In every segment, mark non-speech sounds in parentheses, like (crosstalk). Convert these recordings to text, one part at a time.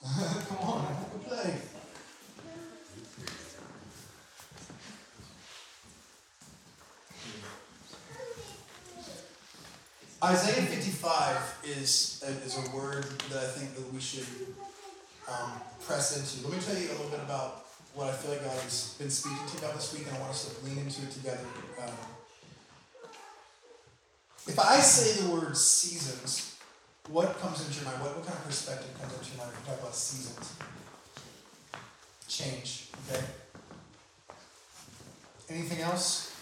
(laughs) Come on, have a play. Isaiah 55 is a, is a word that I think that we should um, press into. Let me tell you a little bit about what I feel like God has been speaking to about this week, and I want us to lean into it together. Um, if I say the word seasons, what comes into your mind? What, what kind of perspective comes into your mind when we talk about seasons? Change, okay? Anything else?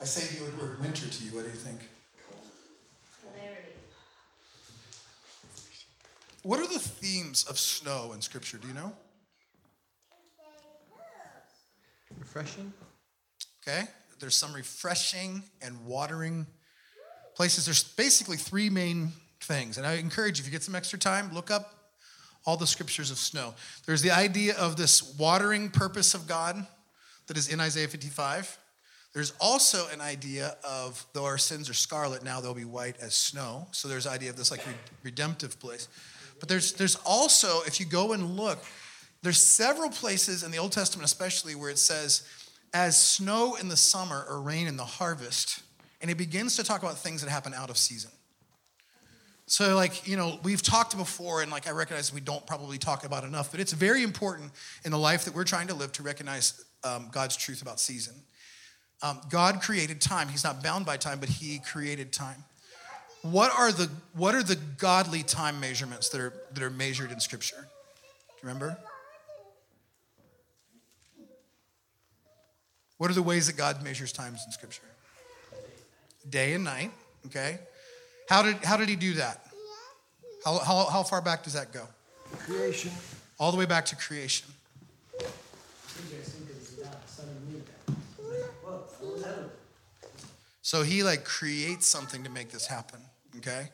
I say the word winter to you. What do you think? What are the themes of snow in Scripture? Do you know? Refreshing? Okay? There's some refreshing and watering places. There's basically three main things. And I encourage you, if you get some extra time, look up all the scriptures of snow. There's the idea of this watering purpose of God that is in Isaiah 55. There's also an idea of though our sins are scarlet, now they'll be white as snow. So there's idea of this like redemptive place. But there's there's also, if you go and look, there's several places in the Old Testament, especially, where it says, as snow in the summer or rain in the harvest, and it begins to talk about things that happen out of season. So, like, you know, we've talked before, and like I recognize we don't probably talk about enough, but it's very important in the life that we're trying to live to recognize um, God's truth about season. Um, God created time. He's not bound by time, but He created time. What are the what are the godly time measurements that are that are measured in Scripture? Do you remember? What are the ways that God measures times in Scripture? Day and night. Okay. How did how did He do that? How how, how far back does that go? Creation. All the way back to creation. So he like creates something to make this happen. Okay.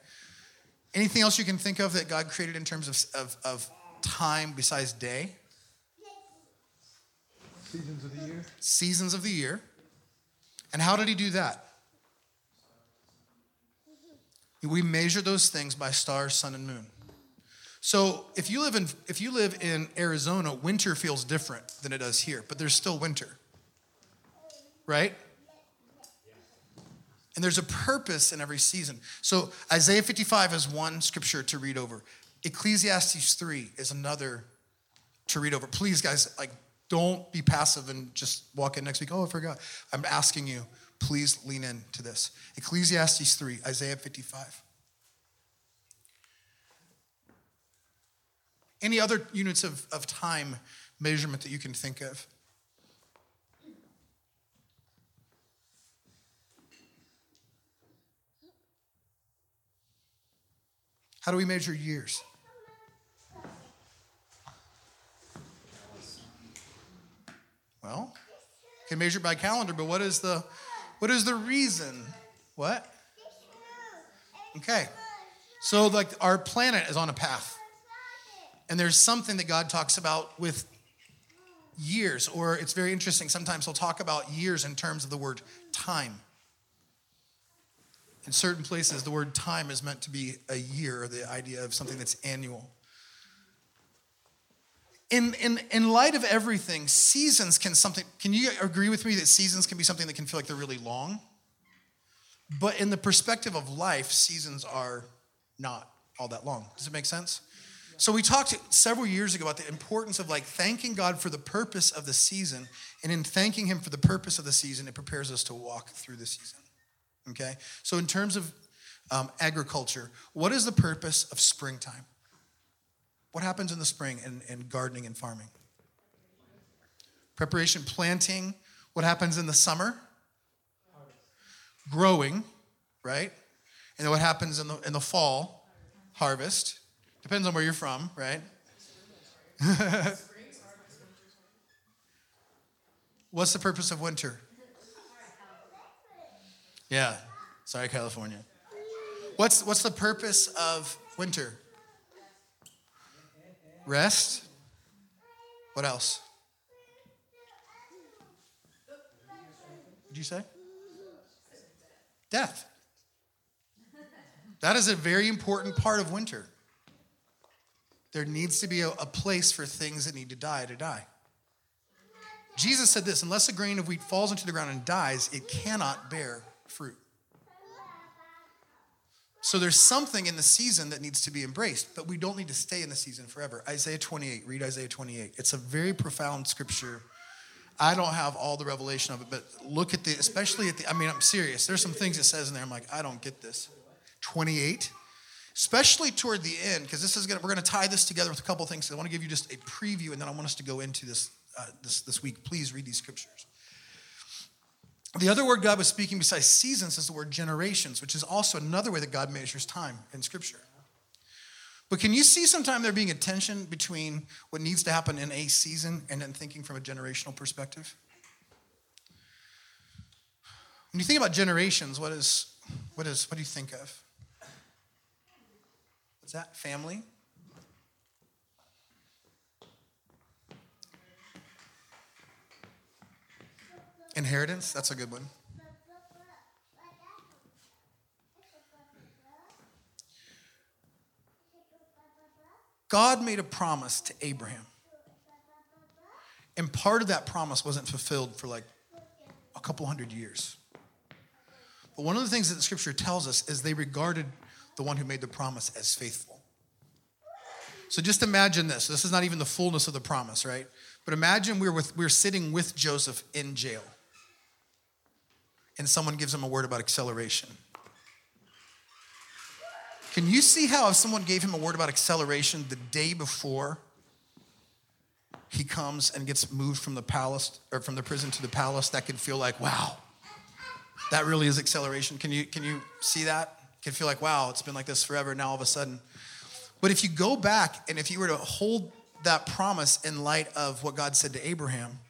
Anything else you can think of that God created in terms of, of, of time besides day? Seasons of the year. Seasons of the year. And how did he do that? We measure those things by stars, sun, and moon. So if you live in if you live in Arizona, winter feels different than it does here, but there's still winter. Right? And there's a purpose in every season. So Isaiah 55 is one scripture to read over. Ecclesiastes 3 is another to read over. Please, guys, like don't be passive and just walk in next week. Oh, I forgot. I'm asking you, please lean in to this. Ecclesiastes 3, Isaiah 55. Any other units of, of time measurement that you can think of? How do we measure years? Well, can measure by calendar, but what is the what is the reason? What? Okay. So like our planet is on a path. And there's something that God talks about with years, or it's very interesting. Sometimes he'll talk about years in terms of the word time. In certain places, the word time is meant to be a year, the idea of something that's annual. In, in, in light of everything, seasons can something, can you agree with me that seasons can be something that can feel like they're really long? But in the perspective of life, seasons are not all that long. Does it make sense? So we talked several years ago about the importance of like thanking God for the purpose of the season, and in thanking Him for the purpose of the season, it prepares us to walk through the season. Okay? So, in terms of um, agriculture, what is the purpose of springtime? What happens in the spring in, in gardening and farming? Preparation, planting. What happens in the summer? Growing, right? And then what happens in the, in the fall? Harvest. Depends on where you're from, right? (laughs) What's the purpose of winter? Yeah. Sorry, California. What's what's the purpose of winter? Rest. What else? Did you say? Death. That is a very important part of winter. There needs to be a, a place for things that need to die to die. Jesus said this unless a grain of wheat falls into the ground and dies, it cannot bear fruit. So there's something in the season that needs to be embraced, but we don't need to stay in the season forever. Isaiah 28, read Isaiah 28. It's a very profound scripture. I don't have all the revelation of it, but look at the, especially at the, I mean, I'm serious. There's some things it says in there, I'm like, I don't get this. 28, especially toward the end, because this is gonna, we're gonna tie this together with a couple things. So I wanna give you just a preview, and then I want us to go into this, uh, this, this week. Please read these scriptures. The other word God was speaking besides seasons is the word generations, which is also another way that God measures time in Scripture. But can you see sometime there being a tension between what needs to happen in a season and then thinking from a generational perspective? When you think about generations, what is what is what do you think of? What's that? Family? Inheritance, that's a good one. God made a promise to Abraham. And part of that promise wasn't fulfilled for like a couple hundred years. But one of the things that the scripture tells us is they regarded the one who made the promise as faithful. So just imagine this. This is not even the fullness of the promise, right? But imagine we're, with, we're sitting with Joseph in jail and someone gives him a word about acceleration. Can you see how if someone gave him a word about acceleration the day before he comes and gets moved from the palace or from the prison to the palace, that could feel like, wow, that really is acceleration. Can you can you see that? Can feel like, wow, it's been like this forever. Now all of a sudden. But if you go back and if you were to hold that promise in light of what God said to Abraham,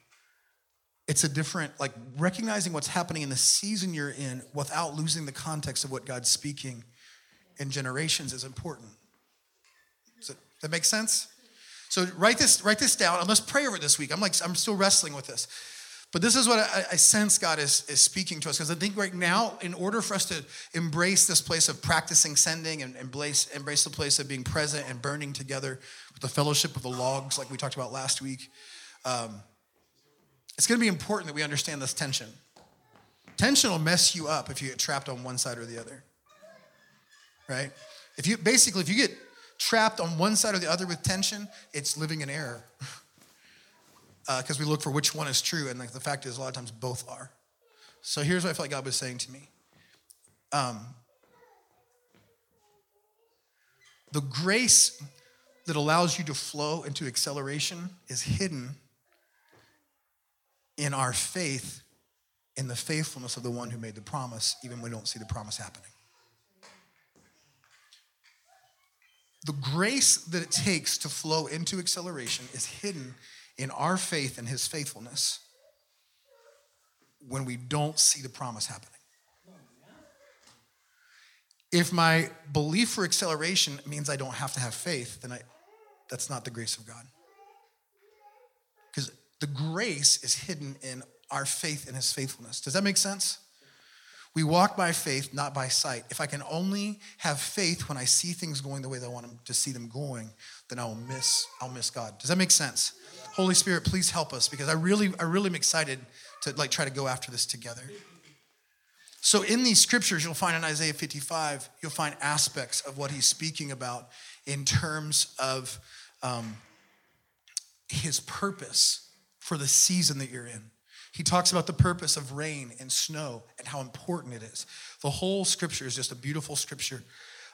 it's a different, like recognizing what's happening in the season you're in without losing the context of what God's speaking in generations is important. Does that, that make sense? So write this, write this down and let's pray over this week. I'm like, I'm still wrestling with this. But this is what I, I sense God is, is speaking to us because I think right now, in order for us to embrace this place of practicing sending and embrace, embrace the place of being present and burning together with the fellowship of the logs, like we talked about last week, um, it's going to be important that we understand this tension. Tension will mess you up if you get trapped on one side or the other. Right? If you basically if you get trapped on one side or the other with tension, it's living in error. Because (laughs) uh, we look for which one is true, and like, the fact is, a lot of times both are. So here's what I felt like God was saying to me. Um, the grace that allows you to flow into acceleration is hidden in our faith in the faithfulness of the one who made the promise, even when we don't see the promise happening. The grace that it takes to flow into acceleration is hidden in our faith and his faithfulness when we don't see the promise happening. If my belief for acceleration means I don't have to have faith, then I, that's not the grace of God. The grace is hidden in our faith in his faithfulness. Does that make sense? We walk by faith, not by sight. If I can only have faith when I see things going the way that I want them to see them going, then I will miss, I'll miss God. Does that make sense? Holy Spirit, please help us because I really, I really am excited to like try to go after this together. So in these scriptures, you'll find in Isaiah 55, you'll find aspects of what he's speaking about in terms of um, his purpose for the season that you're in. He talks about the purpose of rain and snow and how important it is. The whole scripture is just a beautiful scripture.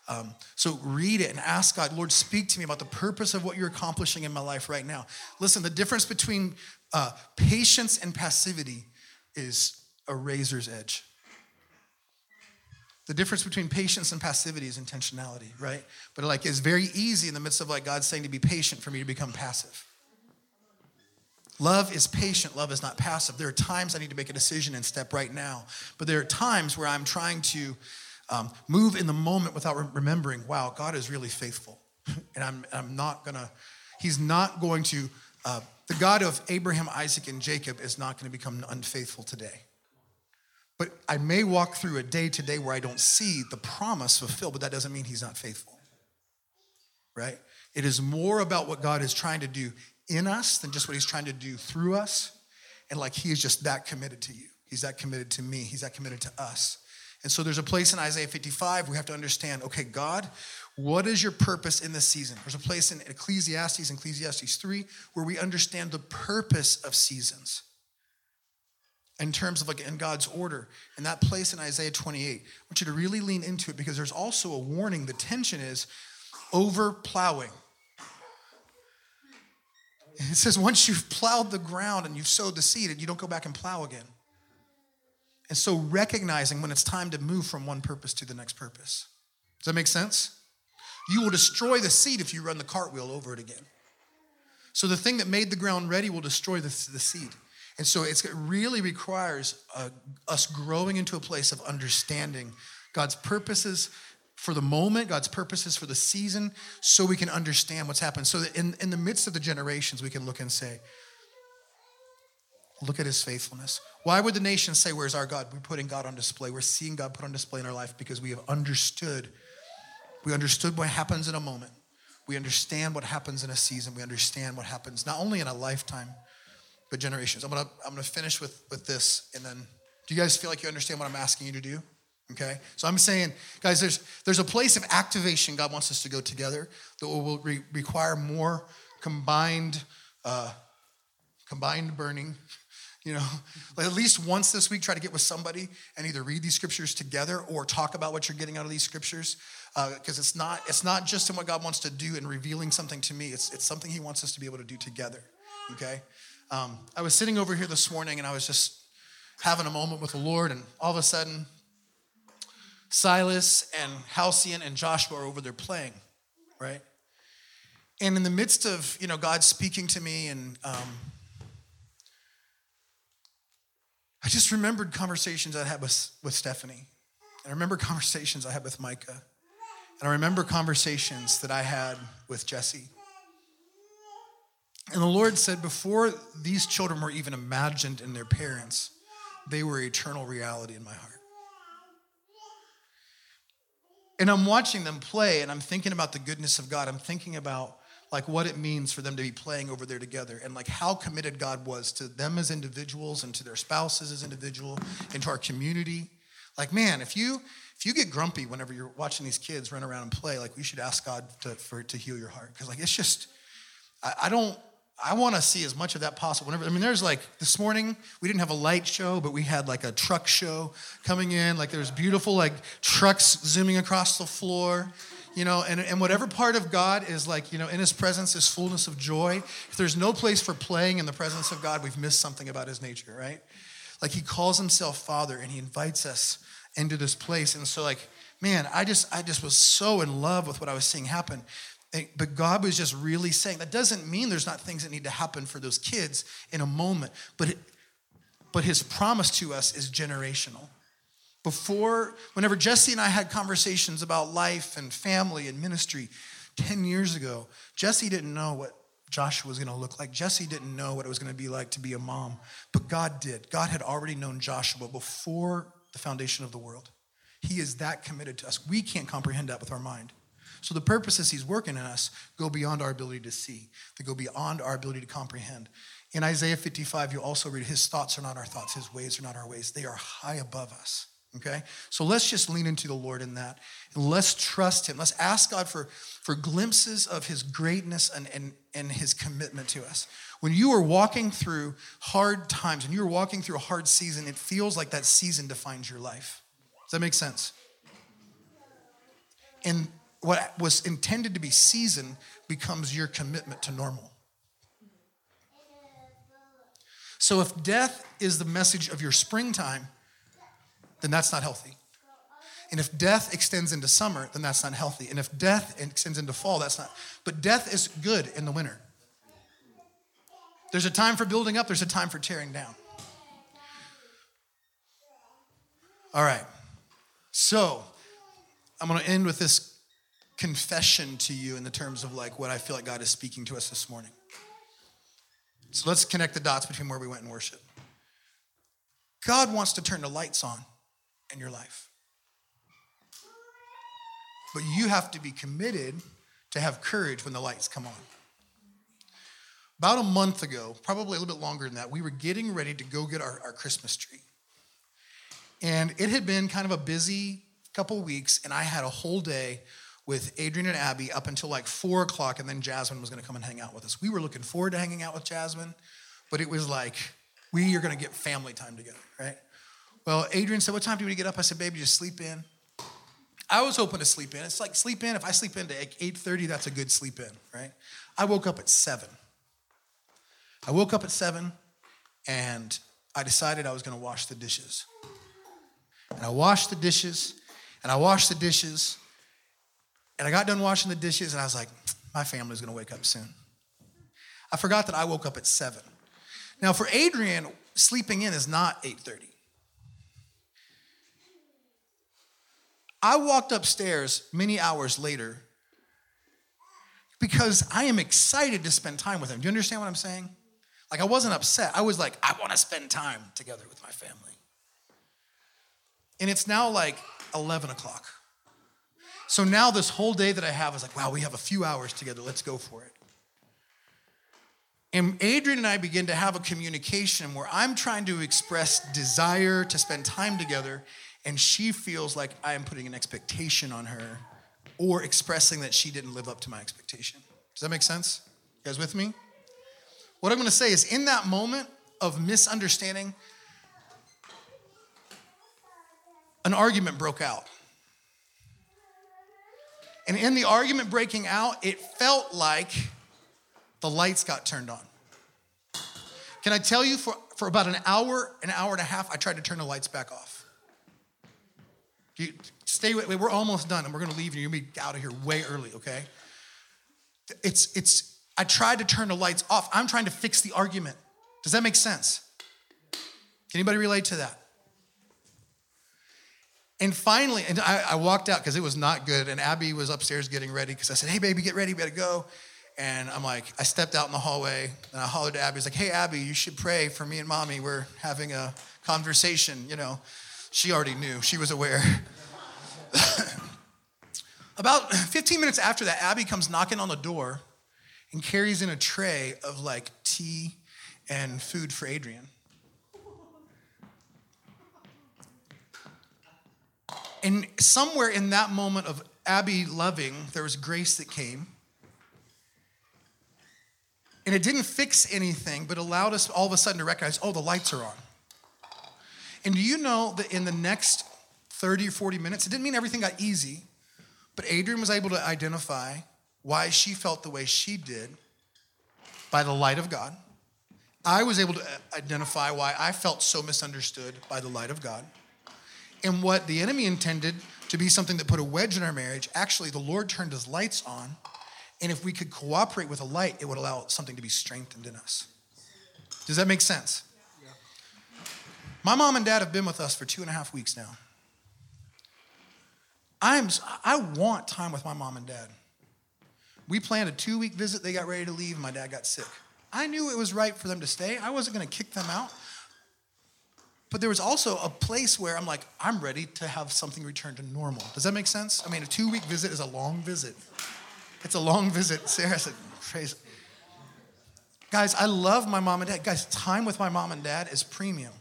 Um, so read it and ask God, Lord, speak to me about the purpose of what you're accomplishing in my life right now. Listen, the difference between uh, patience and passivity is a razor's edge. The difference between patience and passivity is intentionality, right? But like it's very easy in the midst of like God saying to be patient for me to become passive. Love is patient, love is not passive. There are times I need to make a decision and step right now, but there are times where I'm trying to um, move in the moment without re- remembering, wow, God is really faithful. (laughs) and I'm, I'm not gonna, He's not going to, uh, the God of Abraham, Isaac, and Jacob is not gonna become unfaithful today. But I may walk through a day today where I don't see the promise fulfilled, but that doesn't mean he's not faithful. Right? It is more about what God is trying to do in us than just what he's trying to do through us. And like he is just that committed to you. He's that committed to me. He's that committed to us. And so there's a place in Isaiah 55 we have to understand okay, God, what is your purpose in this season? There's a place in Ecclesiastes, Ecclesiastes 3, where we understand the purpose of seasons in terms of like in God's order. And that place in Isaiah 28, I want you to really lean into it because there's also a warning. The tension is over plowing. (laughs) It says once you've plowed the ground and you've sowed the seed, and you don't go back and plow again. And so recognizing when it's time to move from one purpose to the next purpose. Does that make sense? You will destroy the seed if you run the cartwheel over it again. So the thing that made the ground ready will destroy the, the seed. And so it really requires uh, us growing into a place of understanding God's purposes for the moment, God's purposes for the season, so we can understand what's happened. So that in, in the midst of the generations, we can look and say, Look at his faithfulness. Why would the nations say, Where's our God? We're putting God on display. We're seeing God put on display in our life because we have understood. We understood what happens in a moment. We understand what happens in a season. We understand what happens not only in a lifetime, but generations. I'm gonna I'm gonna finish with with this, and then do you guys feel like you understand what I'm asking you to do? Okay, so I'm saying, guys, there's there's a place of activation God wants us to go together that will re- require more combined uh, combined burning. (laughs) You know, like at least once this week, try to get with somebody and either read these scriptures together or talk about what you're getting out of these scriptures, because uh, it's not it's not just in what God wants to do in revealing something to me. It's it's something He wants us to be able to do together. Okay. Um, I was sitting over here this morning and I was just having a moment with the Lord, and all of a sudden, Silas and Halcyon and Joshua are over there playing, right? And in the midst of you know God speaking to me, and um, I just remembered conversations I had with, with Stephanie. And I remember conversations I had with Micah. And I remember conversations that I had with Jesse. And the Lord said, before these children were even imagined in their parents, they were eternal reality in my heart. And I'm watching them play and I'm thinking about the goodness of God. I'm thinking about like what it means for them to be playing over there together and like how committed God was to them as individuals and to their spouses as individual and to our community. Like, man, if you if you get grumpy whenever you're watching these kids run around and play, like we should ask God to, for to heal your heart. Because like it's just I, I don't I want to see as much of that possible. Whenever I mean, there's like this morning we didn't have a light show, but we had like a truck show coming in. Like there's beautiful like trucks zooming across the floor, you know. And and whatever part of God is like you know in His presence is fullness of joy. If there's no place for playing in the presence of God, we've missed something about His nature, right? Like He calls Himself Father, and He invites us into this place. And so like man, I just I just was so in love with what I was seeing happen. But God was just really saying that doesn't mean there's not things that need to happen for those kids in a moment, but it, but His promise to us is generational. Before, whenever Jesse and I had conversations about life and family and ministry 10 years ago, Jesse didn't know what Joshua was going to look like. Jesse didn't know what it was going to be like to be a mom, but God did. God had already known Joshua before the foundation of the world. He is that committed to us. We can't comprehend that with our mind. So the purposes he's working in us go beyond our ability to see, they go beyond our ability to comprehend. In Isaiah 55, you also read, His thoughts are not our thoughts, His ways are not our ways. They are high above us. Okay? So let's just lean into the Lord in that. And let's trust Him. Let's ask God for, for glimpses of His greatness and, and, and His commitment to us. When you are walking through hard times, when you're walking through a hard season, it feels like that season defines your life. Does that make sense? And what was intended to be season becomes your commitment to normal. So if death is the message of your springtime, then that's not healthy. And if death extends into summer, then that's not healthy. And if death extends into fall, that's not. But death is good in the winter. There's a time for building up, there's a time for tearing down. All right. So, I'm going to end with this confession to you in the terms of like what I feel like God is speaking to us this morning. So let's connect the dots between where we went in worship. God wants to turn the lights on in your life. But you have to be committed to have courage when the lights come on. About a month ago, probably a little bit longer than that, we were getting ready to go get our, our Christmas tree. And it had been kind of a busy couple weeks, and I had a whole day with Adrian and Abby up until like four o'clock, and then Jasmine was gonna come and hang out with us. We were looking forward to hanging out with Jasmine, but it was like, we are gonna get family time together, right? Well, Adrian said, What time do we get up? I said, Baby, just sleep in. I was hoping to sleep in. It's like sleep in. If I sleep in to 8:30, that's a good sleep in, right? I woke up at seven. I woke up at seven and I decided I was gonna wash the dishes. And I washed the dishes, and I washed the dishes, and I got done washing the dishes, and I was like, my family's gonna wake up soon. I forgot that I woke up at seven. Now, for Adrian, sleeping in is not 8:30. I walked upstairs many hours later because I am excited to spend time with him. Do you understand what I'm saying? Like, I wasn't upset. I was like, I want to spend time together with my family. And it's now like 11 o'clock. So now, this whole day that I have is like, wow, we have a few hours together. Let's go for it. And Adrian and I begin to have a communication where I'm trying to express desire to spend time together, and she feels like I am putting an expectation on her or expressing that she didn't live up to my expectation. Does that make sense? You guys with me? What I'm gonna say is, in that moment of misunderstanding, an argument broke out. And in the argument breaking out, it felt like the lights got turned on. Can I tell you, for, for about an hour, an hour and a half, I tried to turn the lights back off. You stay with me, we're almost done and we're gonna leave and you're gonna be out of here way early, okay? It's, it's, I tried to turn the lights off. I'm trying to fix the argument. Does that make sense? Can anybody relate to that? And finally, and I, I walked out because it was not good. And Abby was upstairs getting ready because I said, Hey, baby, get ready, we gotta go. And I'm like, I stepped out in the hallway and I hollered to Abby. I was like, Hey, Abby, you should pray for me and mommy. We're having a conversation. You know, she already knew, she was aware. (laughs) About 15 minutes after that, Abby comes knocking on the door and carries in a tray of like tea and food for Adrian. And somewhere in that moment of Abby loving, there was grace that came. And it didn't fix anything, but allowed us all of a sudden to recognize oh, the lights are on. And do you know that in the next 30 or 40 minutes, it didn't mean everything got easy, but Adrian was able to identify why she felt the way she did by the light of God. I was able to identify why I felt so misunderstood by the light of God. And what the enemy intended to be something that put a wedge in our marriage, actually, the Lord turned his lights on. And if we could cooperate with a light, it would allow something to be strengthened in us. Does that make sense? My mom and dad have been with us for two and a half weeks now. I'm, I want time with my mom and dad. We planned a two week visit. They got ready to leave. My dad got sick. I knew it was right for them to stay. I wasn't going to kick them out. But there was also a place where I'm like, I'm ready to have something return to normal. Does that make sense? I mean, a two week visit is a long visit. It's a long visit. Sarah said, praise. Guys, I love my mom and dad. Guys, time with my mom and dad is premium.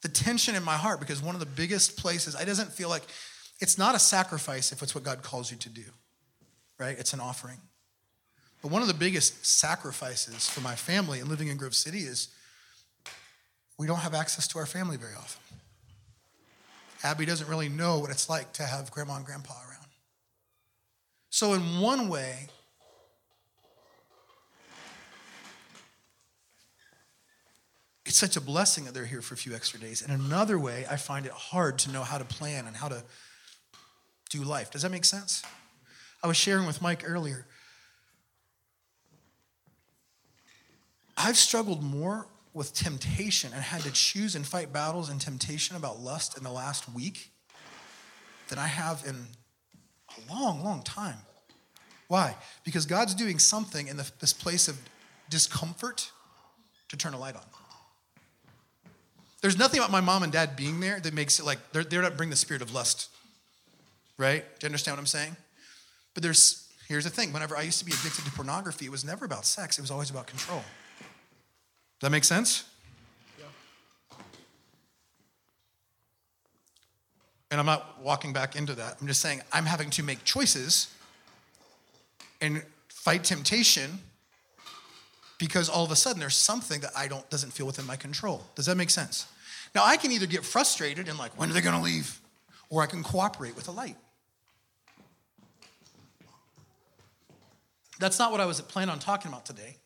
The tension in my heart, because one of the biggest places, I doesn't feel like it's not a sacrifice if it's what God calls you to do, right? It's an offering. But one of the biggest sacrifices for my family in living in Grove City is we don't have access to our family very often. Abby doesn't really know what it's like to have grandma and grandpa around. So, in one way, it's such a blessing that they're here for a few extra days. In another way, I find it hard to know how to plan and how to do life. Does that make sense? I was sharing with Mike earlier. I've struggled more with temptation and had to choose and fight battles and temptation about lust in the last week than I have in a long, long time. Why? Because God's doing something in the, this place of discomfort to turn a light on. There's nothing about my mom and dad being there that makes it like they're, they're not bring the spirit of lust. Right? Do you understand what I'm saying? But there's here's the thing. Whenever I used to be addicted to pornography, it was never about sex, it was always about control. Does that make sense? And I'm not walking back into that. I'm just saying I'm having to make choices and fight temptation because all of a sudden there's something that I don't doesn't feel within my control. Does that make sense? Now I can either get frustrated and like, when are they gonna leave? Or I can cooperate with the light. That's not what I was planning on talking about today.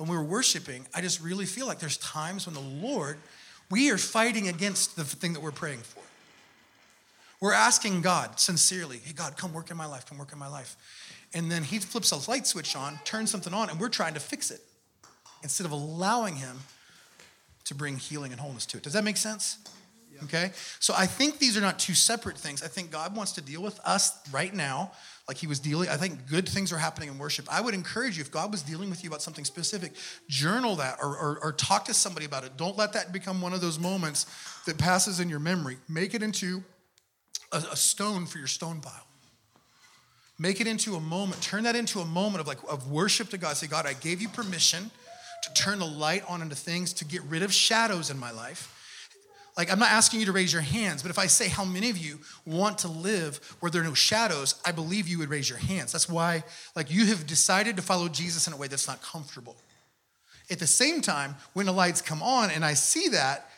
When we were worshiping, I just really feel like there's times when the Lord, we are fighting against the thing that we're praying for. We're asking God sincerely, hey, God, come work in my life, come work in my life. And then He flips a light switch on, turns something on, and we're trying to fix it instead of allowing Him to bring healing and wholeness to it. Does that make sense? Okay? So I think these are not two separate things. I think God wants to deal with us right now, like He was dealing. I think good things are happening in worship. I would encourage you, if God was dealing with you about something specific, journal that or, or, or talk to somebody about it. Don't let that become one of those moments that passes in your memory. Make it into a, a stone for your stone pile. Make it into a moment, turn that into a moment of like of worship to God. Say, God, I gave you permission to turn the light on into things, to get rid of shadows in my life. Like, I'm not asking you to raise your hands, but if I say how many of you want to live where there are no shadows, I believe you would raise your hands. That's why, like, you have decided to follow Jesus in a way that's not comfortable. At the same time, when the lights come on and I see that,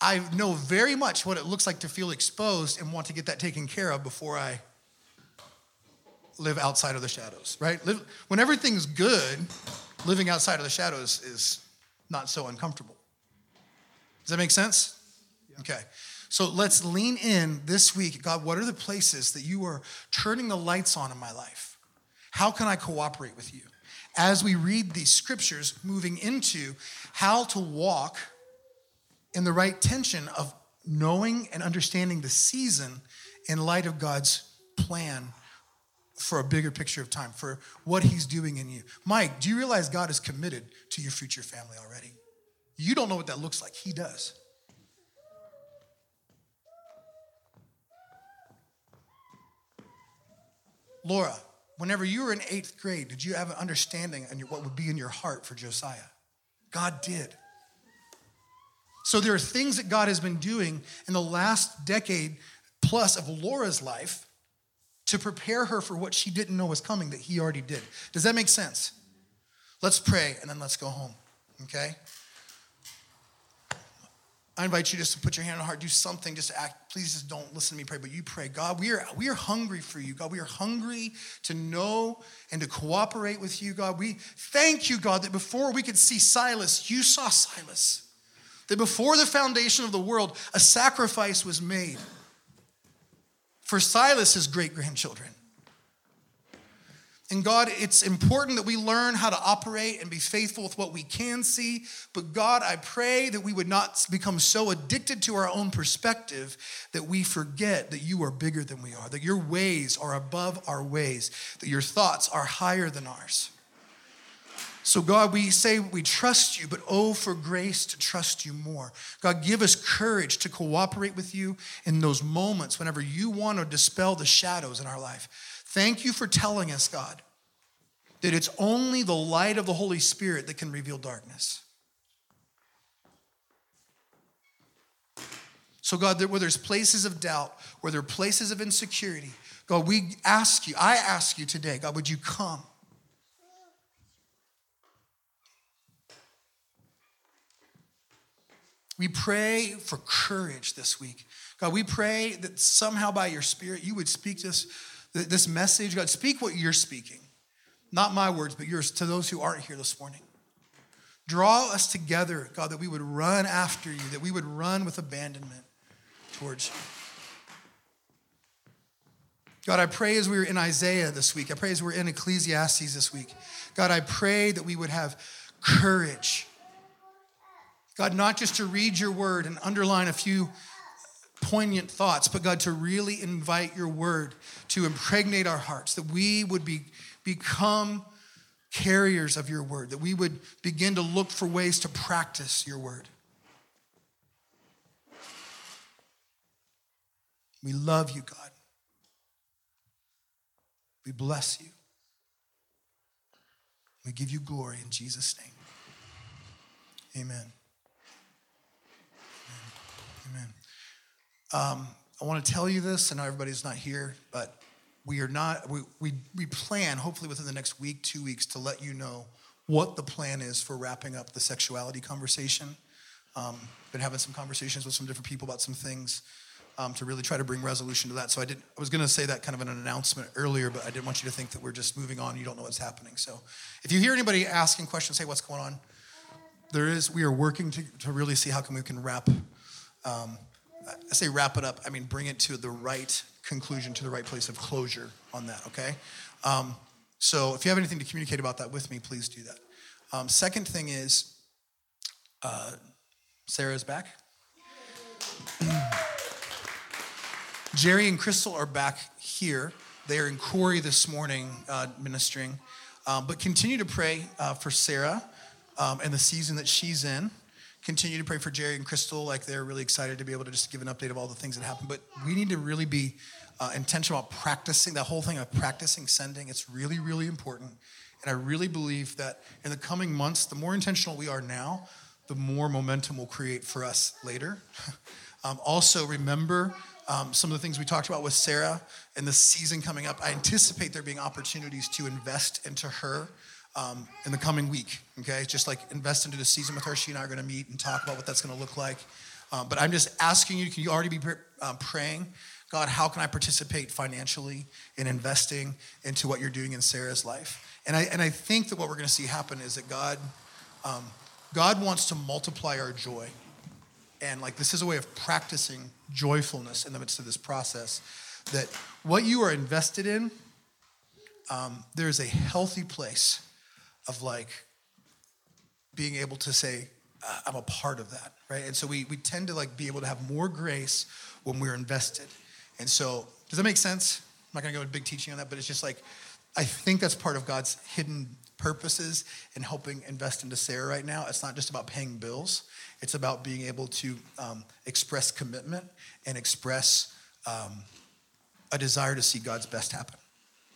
I know very much what it looks like to feel exposed and want to get that taken care of before I live outside of the shadows, right? Live, when everything's good, living outside of the shadows is not so uncomfortable. Does that make sense? Okay. So let's lean in this week. God, what are the places that you are turning the lights on in my life? How can I cooperate with you? As we read these scriptures, moving into how to walk in the right tension of knowing and understanding the season in light of God's plan for a bigger picture of time, for what He's doing in you. Mike, do you realize God is committed to your future family already? You don't know what that looks like, He does. Laura, whenever you were in eighth grade, did you have an understanding on what would be in your heart for Josiah? God did. So there are things that God has been doing in the last decade plus of Laura's life to prepare her for what she didn't know was coming that he already did. Does that make sense? Let's pray and then let's go home, okay? I invite you just to put your hand on heart, do something, just act. Please just don't listen to me pray, but you pray. God, we are, we are hungry for you. God, we are hungry to know and to cooperate with you, God. We thank you, God, that before we could see Silas, you saw Silas. That before the foundation of the world, a sacrifice was made for Silas's great grandchildren. And God, it's important that we learn how to operate and be faithful with what we can see. But God, I pray that we would not become so addicted to our own perspective that we forget that you are bigger than we are, that your ways are above our ways, that your thoughts are higher than ours. So, God, we say we trust you, but oh, for grace to trust you more. God, give us courage to cooperate with you in those moments whenever you want to dispel the shadows in our life. Thank you for telling us, God, that it's only the light of the Holy Spirit that can reveal darkness. So, God, where there's places of doubt, where there are places of insecurity, God, we ask you, I ask you today, God, would you come? We pray for courage this week. God, we pray that somehow by your Spirit you would speak this, this message. God, speak what you're speaking. Not my words, but yours to those who aren't here this morning. Draw us together, God, that we would run after you, that we would run with abandonment towards you. God, I pray as we were in Isaiah this week, I pray as we're in Ecclesiastes this week, God, I pray that we would have courage God, not just to read your word and underline a few poignant thoughts, but God, to really invite your word to impregnate our hearts, that we would be become carriers of your word, that we would begin to look for ways to practice your word. We love you, God. We bless you. We give you glory in Jesus' name. Amen. Amen. Um, I want to tell you this. I know everybody's not here, but we are not, we, we, we plan, hopefully within the next week, two weeks, to let you know what the plan is for wrapping up the sexuality conversation. Um, been having some conversations with some different people about some things um, to really try to bring resolution to that. So I did. I was going to say that kind of an announcement earlier, but I didn't want you to think that we're just moving on. You don't know what's happening. So if you hear anybody asking questions, say what's going on. There is. We are working to, to really see how can we can wrap. Um, I say wrap it up. I mean bring it to the right conclusion, to the right place of closure on that. Okay. Um, so if you have anything to communicate about that with me, please do that. Um, second thing is, uh, Sarah's back. (clears throat) Jerry and Crystal are back here. They are in Corey this morning uh, ministering. Um, but continue to pray uh, for Sarah um, and the season that she's in. Continue to pray for Jerry and Crystal, like they're really excited to be able to just give an update of all the things that happened. But we need to really be uh, intentional about practicing that whole thing of practicing sending. It's really, really important. And I really believe that in the coming months, the more intentional we are now, the more momentum we'll create for us later. (laughs) um, also, remember um, some of the things we talked about with Sarah and the season coming up. I anticipate there being opportunities to invest into her um, in the coming week. Okay, just like invest into the season with her. She and I are going to meet and talk about what that's going to look like. Um, but I'm just asking you: Can you already be um, praying? God, how can I participate financially in investing into what you're doing in Sarah's life? And I and I think that what we're going to see happen is that God, um, God wants to multiply our joy and like this is a way of practicing joyfulness in the midst of this process that what you are invested in um, there's a healthy place of like being able to say i'm a part of that right? And so we, we tend to like be able to have more grace when we're invested. And so does that make sense? I'm not to go into big teaching on that but it's just like i think that's part of god's hidden purposes in helping invest into sarah right now. It's not just about paying bills. It's about being able to um, express commitment and express um, a desire to see God's best happen.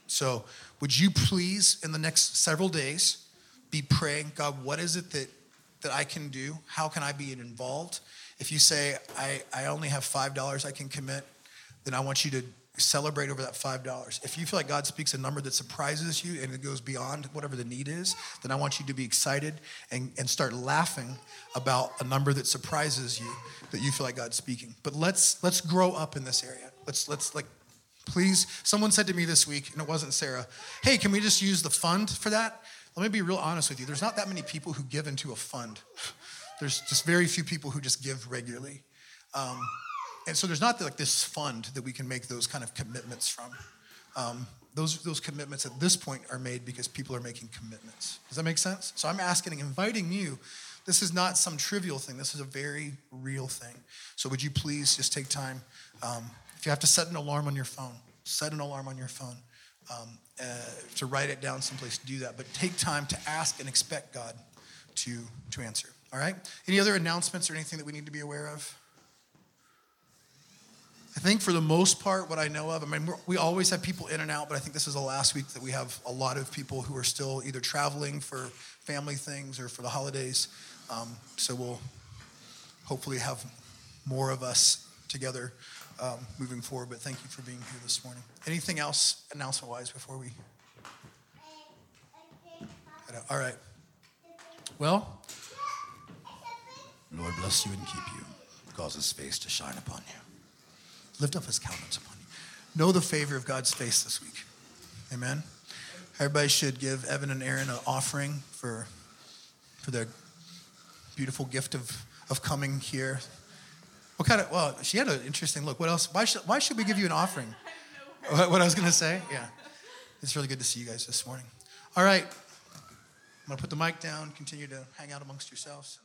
So, would you please, in the next several days, be praying, God, what is it that, that I can do? How can I be involved? If you say, I, I only have $5 I can commit, then I want you to celebrate over that $5. If you feel like God speaks a number that surprises you and it goes beyond whatever the need is, then I want you to be excited and, and start laughing about a number that surprises you that you feel like God's speaking. But let's let's grow up in this area. Let's let's like please someone said to me this week and it wasn't Sarah, "Hey, can we just use the fund for that?" Let me be real honest with you. There's not that many people who give into a fund. There's just very few people who just give regularly. Um, and so there's not like this fund that we can make those kind of commitments from. Um, those, those commitments at this point are made because people are making commitments. Does that make sense? So I'm asking, inviting you. This is not some trivial thing. This is a very real thing. So would you please just take time? Um, if you have to set an alarm on your phone, set an alarm on your phone. Um, uh, to write it down someplace, do that. But take time to ask and expect God to, to answer. All right? Any other announcements or anything that we need to be aware of? I think for the most part, what I know of, I mean, we always have people in and out, but I think this is the last week that we have a lot of people who are still either traveling for family things or for the holidays. Um, so we'll hopefully have more of us together um, moving forward. But thank you for being here this morning. Anything else announcement wise before we? All right. Well, Lord bless you and keep you, cause his face to shine upon you lift up his countenance upon you. Know the favor of God's face this week. Amen. Everybody should give Evan and Aaron an offering for, for their beautiful gift of, of coming here. What kind of, well, she had an interesting look. What else? Why should, why should we give you an offering? (laughs) What, (laughs) what I was going to say? Yeah. It's really good to see you guys this morning. All right. I'm going to put the mic down, continue to hang out amongst yourselves.